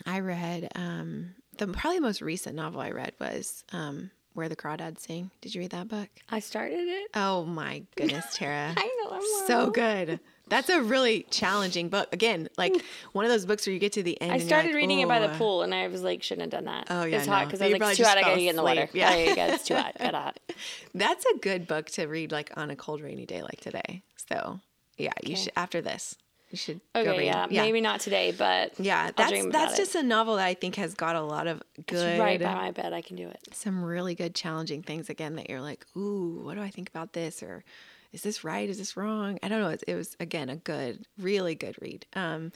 [SPEAKER 2] I read, um, the probably the most recent novel I read was, um, where the Crawdads Sing. Did you read that book?
[SPEAKER 1] I started it.
[SPEAKER 2] Oh my goodness, Tara.
[SPEAKER 1] I know. I'm
[SPEAKER 2] so good. That's a really challenging book. Again, like mm. one of those books where you get to the end.
[SPEAKER 1] I started
[SPEAKER 2] like,
[SPEAKER 1] reading it by the pool, and I was like, shouldn't have done that.
[SPEAKER 2] Oh yeah,
[SPEAKER 1] it's hot because no. I was like, it's too hot. I gotta get in the water. Yeah, yeah, yeah it's too hot. Got hot.
[SPEAKER 2] That's a good book to read like on a cold, rainy day like today. So yeah, you should after this. You should
[SPEAKER 1] okay, yeah, yeah, maybe not today, but
[SPEAKER 2] yeah, that's that's just a novel that I think has got a lot of good.
[SPEAKER 1] It's right by my bed, I can do it.
[SPEAKER 2] Some really good, challenging things again that you're like, ooh, what do I think about this, or is this right? Is this wrong? I don't know. It, it was again a good, really good read. Um,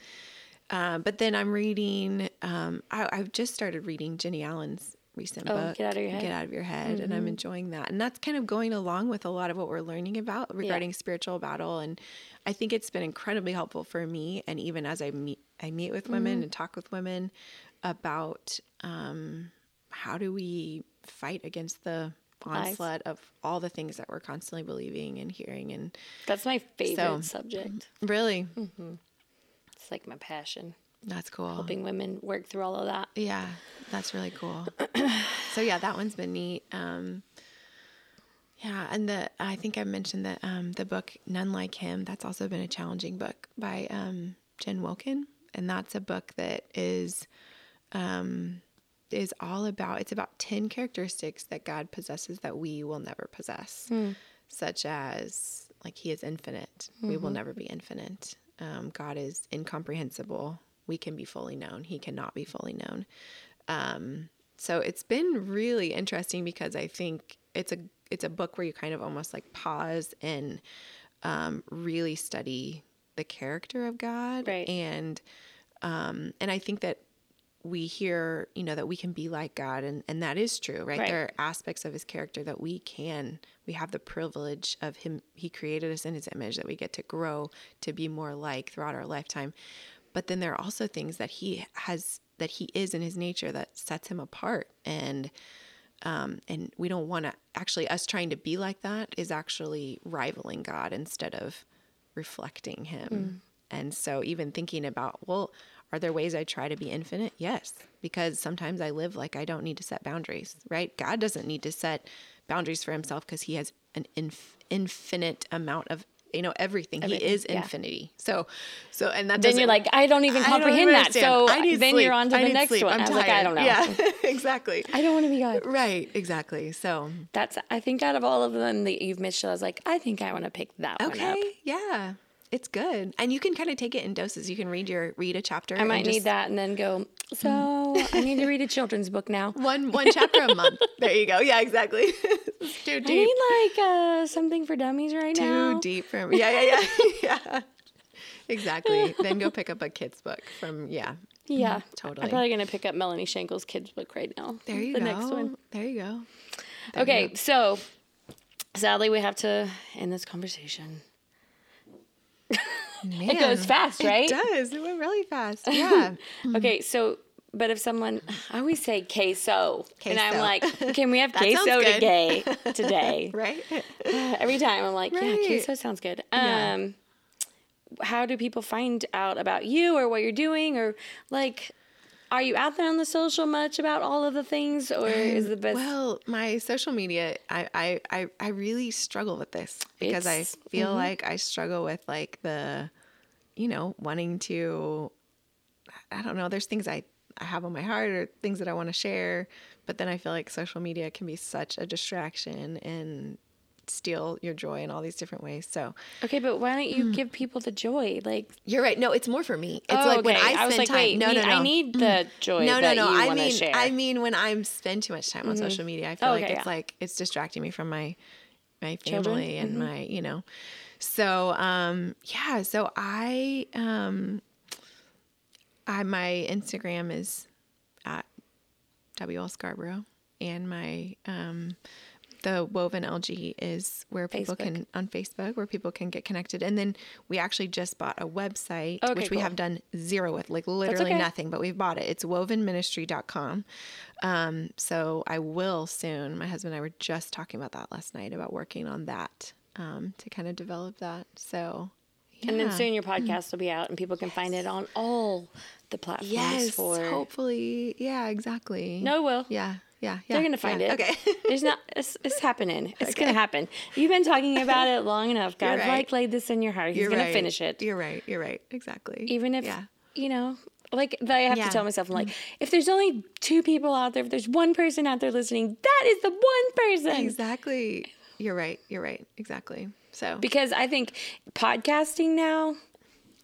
[SPEAKER 2] uh, but then I'm reading. Um, I, have just started reading Jennie Allen's recent
[SPEAKER 1] oh,
[SPEAKER 2] book,
[SPEAKER 1] Get Out of Your Head.
[SPEAKER 2] Get Out of Your Head, mm-hmm. and I'm mm-hmm. enjoying that. And that's kind of going along with a lot of what we're learning about regarding yeah. spiritual battle. And I think it's been incredibly helpful for me. And even as I meet, I meet with women mm-hmm. and talk with women about um, how do we fight against the onslaught of all the things that we're constantly believing and hearing and
[SPEAKER 1] that's my favorite so, subject.
[SPEAKER 2] really?
[SPEAKER 1] Mm-hmm. it's like my passion.
[SPEAKER 2] That's cool.
[SPEAKER 1] Helping women work through all of that.
[SPEAKER 2] Yeah that's really cool. So yeah that one's been neat. Um, yeah and the i think i mentioned that um, the book none like him that's also been a challenging book by um, jen wilkin. And that's a book that is um, is all about it's about 10 characteristics that God possesses that we will never possess, mm. such as like he is infinite. Mm-hmm. We will mm-hmm. never be infinite. Um, God is incomprehensible. We can be fully known. He cannot be fully known. Um, so it's been really interesting because I think it's a it's a book where you kind of almost like pause and um, really study the character of God
[SPEAKER 1] right.
[SPEAKER 2] and um, and I think that we hear, you know, that we can be like God, and, and that is true, right? right? There are aspects of his character that we can, we have the privilege of him, he created us in his image that we get to grow to be more like throughout our lifetime. But then there are also things that he has, that he is in his nature that sets him apart. And, um, and we don't want to actually, us trying to be like that is actually rivaling God instead of reflecting him. Mm. And so even thinking about, well, are there ways I try to be infinite? Yes, because sometimes I live like I don't need to set boundaries, right? God doesn't need to set boundaries for himself because he has an inf- infinite amount of you know everything. everything he is yeah. infinity. So, so and that
[SPEAKER 1] then you're like, I don't even comprehend don't that. So then sleep. you're on to the next one.
[SPEAKER 2] I'm
[SPEAKER 1] I
[SPEAKER 2] was like, I don't know. Yeah, exactly.
[SPEAKER 1] I don't want to be God.
[SPEAKER 2] Right, exactly. So
[SPEAKER 1] that's I think out of all of them that you've mentioned, I was like, I think I want to pick that
[SPEAKER 2] okay,
[SPEAKER 1] one up.
[SPEAKER 2] Yeah. It's good, and you can kind of take it in doses. You can read your read a chapter.
[SPEAKER 1] I might just, need that, and then go. So I need to read a children's book now.
[SPEAKER 2] One one chapter a month. There you go. Yeah, exactly.
[SPEAKER 1] too deep. I need like uh, something for dummies right
[SPEAKER 2] too
[SPEAKER 1] now.
[SPEAKER 2] Too deep for me. Yeah, yeah, yeah, yeah. Exactly. then go pick up a kid's book from yeah.
[SPEAKER 1] Yeah,
[SPEAKER 2] mm-hmm. totally.
[SPEAKER 1] I'm probably gonna pick up Melanie Shankle's kids book right now.
[SPEAKER 2] There you
[SPEAKER 1] the
[SPEAKER 2] go.
[SPEAKER 1] The next one.
[SPEAKER 2] There you go. There
[SPEAKER 1] okay,
[SPEAKER 2] you go.
[SPEAKER 1] so sadly we have to end this conversation. Man, it goes fast, right?
[SPEAKER 2] It does. It went really fast. Yeah.
[SPEAKER 1] okay, so but if someone, I always say queso, queso. and I'm like, can we have queso today? Today,
[SPEAKER 2] right?
[SPEAKER 1] every time I'm like, right. yeah, queso sounds good. Yeah. Um, how do people find out about you or what you're doing, or like, are you out there on the social much about all of the things, or is the best?
[SPEAKER 2] Well, my social media, I I I, I really struggle with this because it's, I feel mm-hmm. like I struggle with like the, you know, wanting to. I don't know. There's things I I have on my heart or things that I want to share, but then I feel like social media can be such a distraction and steal your joy in all these different ways. So
[SPEAKER 1] okay, but why don't you mm. give people the joy? Like
[SPEAKER 2] you're right. No, it's more for me. It's
[SPEAKER 1] oh,
[SPEAKER 2] like
[SPEAKER 1] okay. when I spend
[SPEAKER 2] I was like,
[SPEAKER 1] time. Wait,
[SPEAKER 2] no, no, no.
[SPEAKER 1] I need the mm. joy. No, no, no.
[SPEAKER 2] I mean,
[SPEAKER 1] share.
[SPEAKER 2] I mean when I'm spend too much time on mm-hmm. social media, I feel okay, like it's yeah. like it's distracting me from my my family and mm-hmm. my you know. So um yeah, so I um I my Instagram is at WL Scarborough, and my um, the Woven LG is where people
[SPEAKER 1] Facebook.
[SPEAKER 2] can on Facebook where people can get connected. And then we actually just bought a website
[SPEAKER 1] Okay,
[SPEAKER 2] which we
[SPEAKER 1] cool.
[SPEAKER 2] have done zero with, like literally
[SPEAKER 1] okay.
[SPEAKER 2] nothing, but we've bought it. It's wovenministry.com. Um, so I will soon. My husband and I were just talking about that last night about working on that um, to kind of develop that. So
[SPEAKER 1] And then soon your podcast will be out and people can find it on all the platforms
[SPEAKER 2] Yes,
[SPEAKER 1] for.
[SPEAKER 2] hopefully. Yeah, exactly.
[SPEAKER 1] No, it will.
[SPEAKER 2] Yeah, yeah, yeah.
[SPEAKER 1] They're gonna find
[SPEAKER 2] yeah.
[SPEAKER 1] it.
[SPEAKER 2] Okay.
[SPEAKER 1] There's not. It's, it's happening. It's gonna happen. You've been talking about it long enough. God's
[SPEAKER 2] right.
[SPEAKER 1] like laid this in your heart. He's
[SPEAKER 2] You're
[SPEAKER 1] gonna
[SPEAKER 2] right.
[SPEAKER 1] finish it.
[SPEAKER 2] You're right. You're right. Exactly.
[SPEAKER 1] Even if
[SPEAKER 2] yeah.
[SPEAKER 1] you know, like I have
[SPEAKER 2] Yeah. Mm.
[SPEAKER 1] to tell myself, I'm like, if there's only two people out there, if there's one person out there listening, that is the one person.
[SPEAKER 2] Exactly. You're right. You're right. Exactly. So
[SPEAKER 1] Because I think podcasting now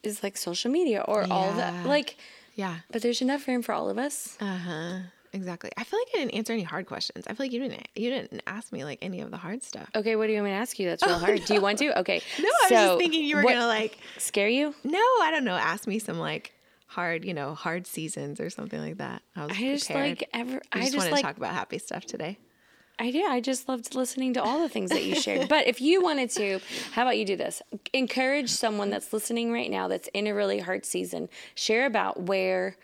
[SPEAKER 1] is like social media or all
[SPEAKER 2] Yeah.
[SPEAKER 1] that. Like,
[SPEAKER 2] yeah.
[SPEAKER 1] but there's enough room for all of us.
[SPEAKER 2] Uh huh. Exactly. I feel like I didn't answer any hard questions. I feel like you didn't. You didn't ask me like any of the hard stuff.
[SPEAKER 1] Okay, what do you want me to ask you? That's real hard. Do you want to? Okay.
[SPEAKER 2] No, I was just thinking you were
[SPEAKER 1] what-
[SPEAKER 2] gonna like.
[SPEAKER 1] scare you.
[SPEAKER 2] No, I don't know. Ask me some like hard, you know, hard seasons or something like that. I was
[SPEAKER 1] I just
[SPEAKER 2] prepared.
[SPEAKER 1] like ever. I
[SPEAKER 2] just,
[SPEAKER 1] just
[SPEAKER 2] want to
[SPEAKER 1] like
[SPEAKER 2] talk about happy stuff today.
[SPEAKER 1] I do. I just loved listening to all the things that you shared. but if you wanted to, how about you do this? Encourage someone that's listening right now that's in a really hard season. Share about where,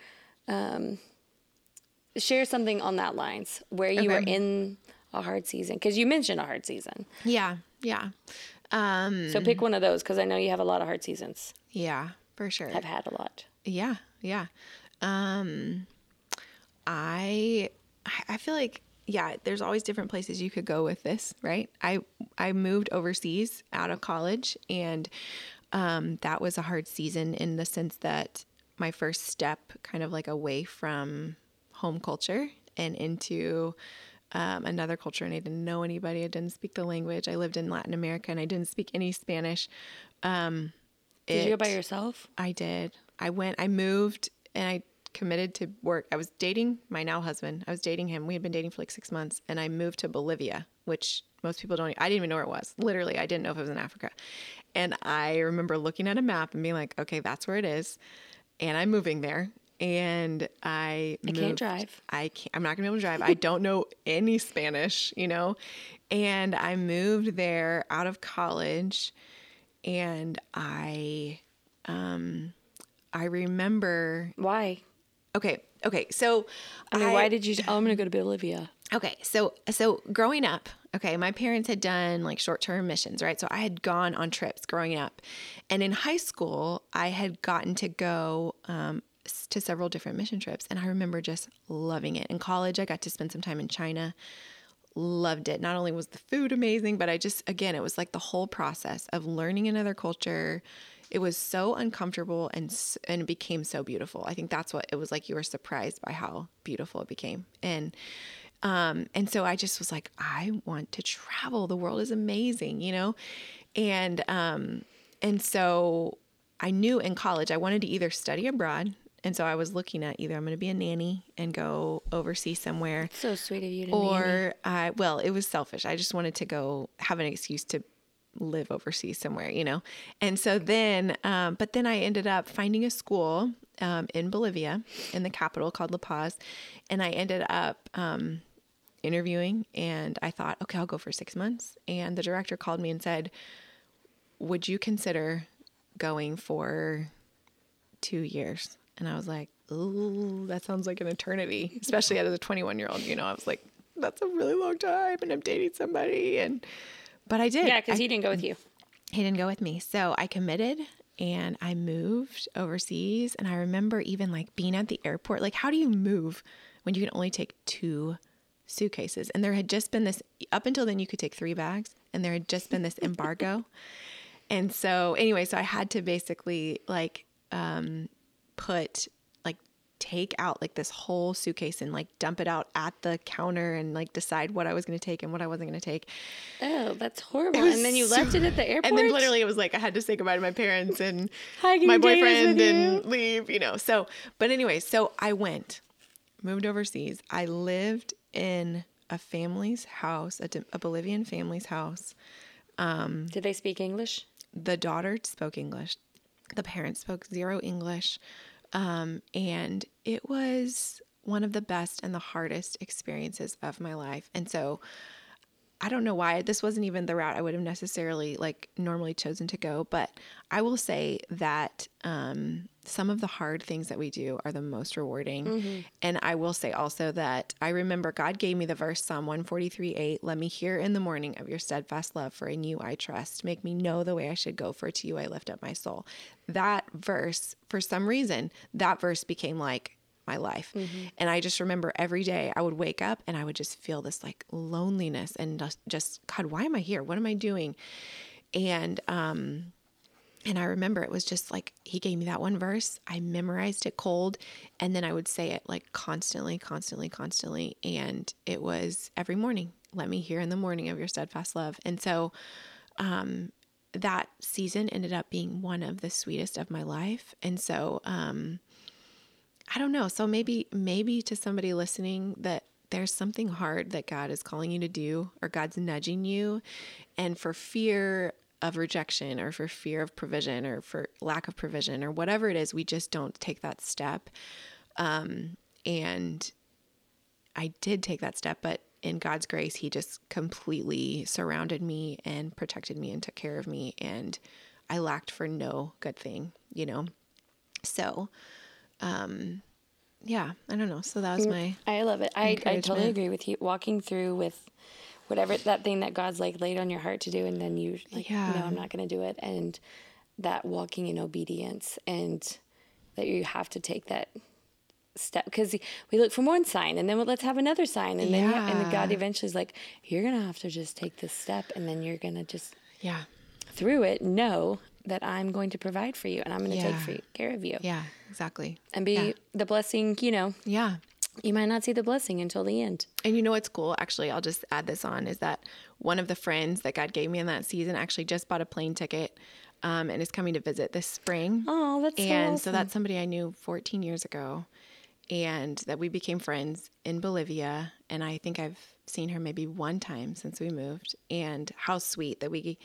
[SPEAKER 1] um, share something on that lines where you were
[SPEAKER 2] Okay.
[SPEAKER 1] in a hard season because you mentioned a hard season.
[SPEAKER 2] Yeah. Yeah. Um.
[SPEAKER 1] So pick one of those because I know you have a lot of hard seasons.
[SPEAKER 2] Yeah. For sure.
[SPEAKER 1] I've had a lot.
[SPEAKER 2] Yeah, yeah. Um I I feel like yeah, there's always different places you could go with this, right? I I moved overseas out of college and um that was a hard season in the sense that my first step kind of like away from home culture and into um, another culture and I didn't know anybody. I didn't speak the language. I lived in Latin America and I didn't speak any Spanish. Um,
[SPEAKER 1] Did you go by yourself?
[SPEAKER 2] I did. I went, I moved and I committed to work. I was dating my now husband. I was dating him. We had been dating for like six months and I moved to Bolivia, which most people don't, I didn't even know where it was. Literally, I didn't know if it was in Africa. And I remember looking at a map and being like, okay, that's where it is. And I'm moving there. And I,
[SPEAKER 1] I can't drive.
[SPEAKER 2] I can't, I'm not gonna be able to drive. I don't know any Spanish, you know? And I moved there out of college and I, um, I remember,
[SPEAKER 1] Why?
[SPEAKER 2] Okay, okay. So
[SPEAKER 1] I mean, why did you? Oh, I'm gonna go to Bolivia.
[SPEAKER 2] Okay, so so growing up, okay, my parents had done like short-term missions, right? So I had gone on trips growing up, and in high school, I had gotten to go um, to several different mission trips, and I remember just loving it. In college, I got to spend some time in China. Loved it. Not only was the food amazing, but I just again, it was like the whole process of learning another culture. It was so uncomfortable and and it became so beautiful. I think that's what it was like. You were surprised by how beautiful it became, and um, and so I just was like, I want to travel. The world is amazing, you know? And um, and so I knew in college I wanted to either study abroad. And so I was looking at either I'm going to be a nanny and go overseas somewhere,
[SPEAKER 1] So sweet of you to
[SPEAKER 2] or I, well, it was selfish. I just wanted to go have an excuse to live overseas somewhere, you know? And so then, um, but then I ended up finding a school um, in Bolivia, in the capital called La Paz. And I ended up um, interviewing and I thought, okay, I'll go for six months. And the director called me and said, Would you consider going for two years? And I was like, Ooh, that sounds like an eternity, especially as a 21 year old. You know, I was like, That's a really long time and I'm dating somebody. And, but I did.
[SPEAKER 1] yeah, because he didn't go with you.
[SPEAKER 2] he didn't go with me. So I committed and I moved overseas. And I remember even like being at the airport. Like, how do you move when you can only take two suitcases? And there had just been this, up until then, you could take three bags, and there had just been this embargo. and so, anyway, so I had to basically like um, put, take out like this whole suitcase and like dump it out at the counter and like decide what I was going to take and what I wasn't going to take.
[SPEAKER 1] Oh, that's horrible. And then you
[SPEAKER 2] so-
[SPEAKER 1] left it at the airport.
[SPEAKER 2] And then literally it was like I had to say goodbye to my parents and my
[SPEAKER 1] you take us
[SPEAKER 2] boyfriend and leave, you know. So, but anyway, so I went, moved overseas. I lived in a family's house, a, a Bolivian family's house.
[SPEAKER 1] Um, Did they speak English?
[SPEAKER 2] The daughter spoke English. The parents spoke zero English. Um, and it was one of the best and the hardest experiences of my life. And so I don't know why this wasn't even the route I would have necessarily like normally chosen to go, but I will say that um, some of the hard things that we do are the most rewarding. Mm-hmm. And I will say also that I remember God gave me the verse Psalm 143 8, let me hear in the morning of your steadfast love, for in you I trust. Make me know the way I should go, for to you I lift up my soul. That verse, for some reason, that verse became like my life. Mm-hmm. And I just remember every day I would wake up and I would just feel this like loneliness and just, just God, why am I here? What am I doing? And um and I remember it was just like he gave me that one verse. I memorized it cold and then I would say it like constantly, constantly, constantly. And it was every morning. Let me hear in the morning of your steadfast love. And so um that season ended up being one of the sweetest of my life. And so um I don't know. So maybe maybe to somebody listening that there's something hard that God is calling you to do or God's nudging you and for fear of rejection or for fear of provision or for lack of provision or whatever it is, we just don't take that step. Um, and I did take that step, but in God's grace, He just completely surrounded me and protected me and took care of me. And I lacked for no good thing, you know? So, um, yeah, I don't know. So that was mm, my.
[SPEAKER 1] I love it. I, I totally agree with you. Walking through with whatever that thing that God's like laid on your heart to do, and then you like, yeah. no, I'm not going to do it, and that walking in obedience, and that you have to take that step because we look for one sign and then let's have another sign and then yeah. and God eventually is like you're gonna have to just take this step and then you're gonna just
[SPEAKER 2] yeah
[SPEAKER 1] through it know that I'm going to provide for you and I'm going to yeah. take care of you.
[SPEAKER 2] Yeah, exactly.
[SPEAKER 1] And be
[SPEAKER 2] yeah.
[SPEAKER 1] the blessing, you know.
[SPEAKER 2] Yeah.
[SPEAKER 1] You might not see the blessing until the end.
[SPEAKER 2] And you know what's cool? Actually, I'll just add this on is that one of the friends that God gave me in that season actually just bought a plane ticket um, and is coming to visit this spring.
[SPEAKER 1] Oh, that's
[SPEAKER 2] and
[SPEAKER 1] so,
[SPEAKER 2] awesome. so that's somebody I knew 14 years ago, and that we became friends in Bolivia. And I think I've seen her maybe one time since we moved. And how sweet that we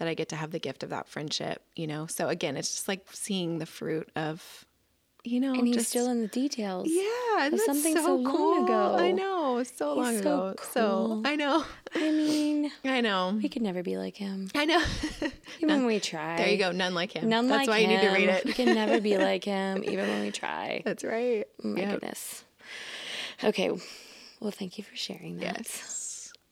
[SPEAKER 2] that I get to have the gift of that friendship, you know? So again, it's just like seeing the fruit of, you know,
[SPEAKER 1] and he's
[SPEAKER 2] just,
[SPEAKER 1] still in the details.
[SPEAKER 2] Yeah, that's something so, so cool. long ago. I know, so he's long so ago. Cool. So I know.
[SPEAKER 1] I mean,
[SPEAKER 2] I know.
[SPEAKER 1] We could never be like him.
[SPEAKER 2] I know.
[SPEAKER 1] even none, when we try.
[SPEAKER 2] There you go. None like him.
[SPEAKER 1] None
[SPEAKER 2] that's
[SPEAKER 1] like
[SPEAKER 2] him. That's why you need to read it.
[SPEAKER 1] We can never be like him, even when we try.
[SPEAKER 2] That's right.
[SPEAKER 1] My yep. goodness. Okay. Well, thank you for sharing that.
[SPEAKER 2] Yes.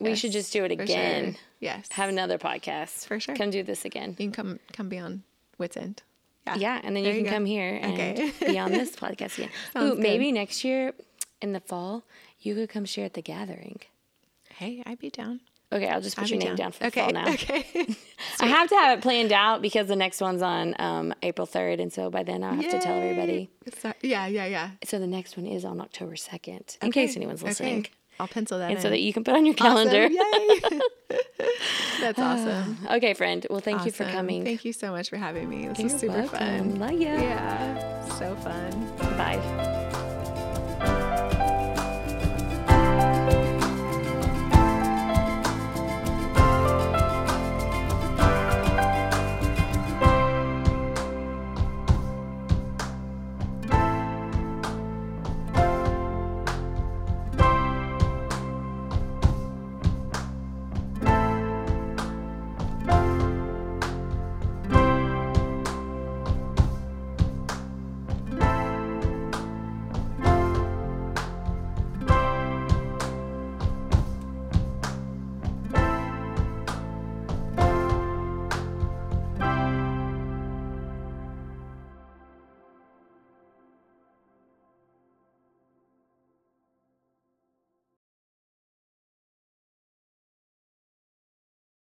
[SPEAKER 1] We yes, should just do it again.
[SPEAKER 2] Sure. Yes.
[SPEAKER 1] Have another podcast.
[SPEAKER 2] For sure.
[SPEAKER 1] Come do this again.
[SPEAKER 2] You can come come be on Wits End.
[SPEAKER 1] Yeah. Yeah, and then there you can you come here and okay. be on this podcast again. Ooh, maybe next year in the fall you could come share at the gathering.
[SPEAKER 2] Hey, I'd be down.
[SPEAKER 1] Okay, I'll just put
[SPEAKER 2] I'd
[SPEAKER 1] your name down, down for
[SPEAKER 2] okay.
[SPEAKER 1] fall now.
[SPEAKER 2] Okay.
[SPEAKER 1] I have to have it planned out because the next one's on um, April 3rd, and so by then I'll have Yay. to tell everybody.
[SPEAKER 2] So, yeah, yeah, yeah.
[SPEAKER 1] So the next one is on October 2nd, in okay. case anyone's listening. Okay.
[SPEAKER 2] I'll pencil that
[SPEAKER 1] and
[SPEAKER 2] in.
[SPEAKER 1] so that you can put on your calendar.
[SPEAKER 2] Awesome. Yay! That's awesome.
[SPEAKER 1] okay, friend. Well, thank awesome. you for coming.
[SPEAKER 2] Thank you so much for having me. This
[SPEAKER 1] You're
[SPEAKER 2] was super
[SPEAKER 1] welcome.
[SPEAKER 2] fun.
[SPEAKER 1] Love you.
[SPEAKER 2] Yeah, so fun.
[SPEAKER 1] Bye.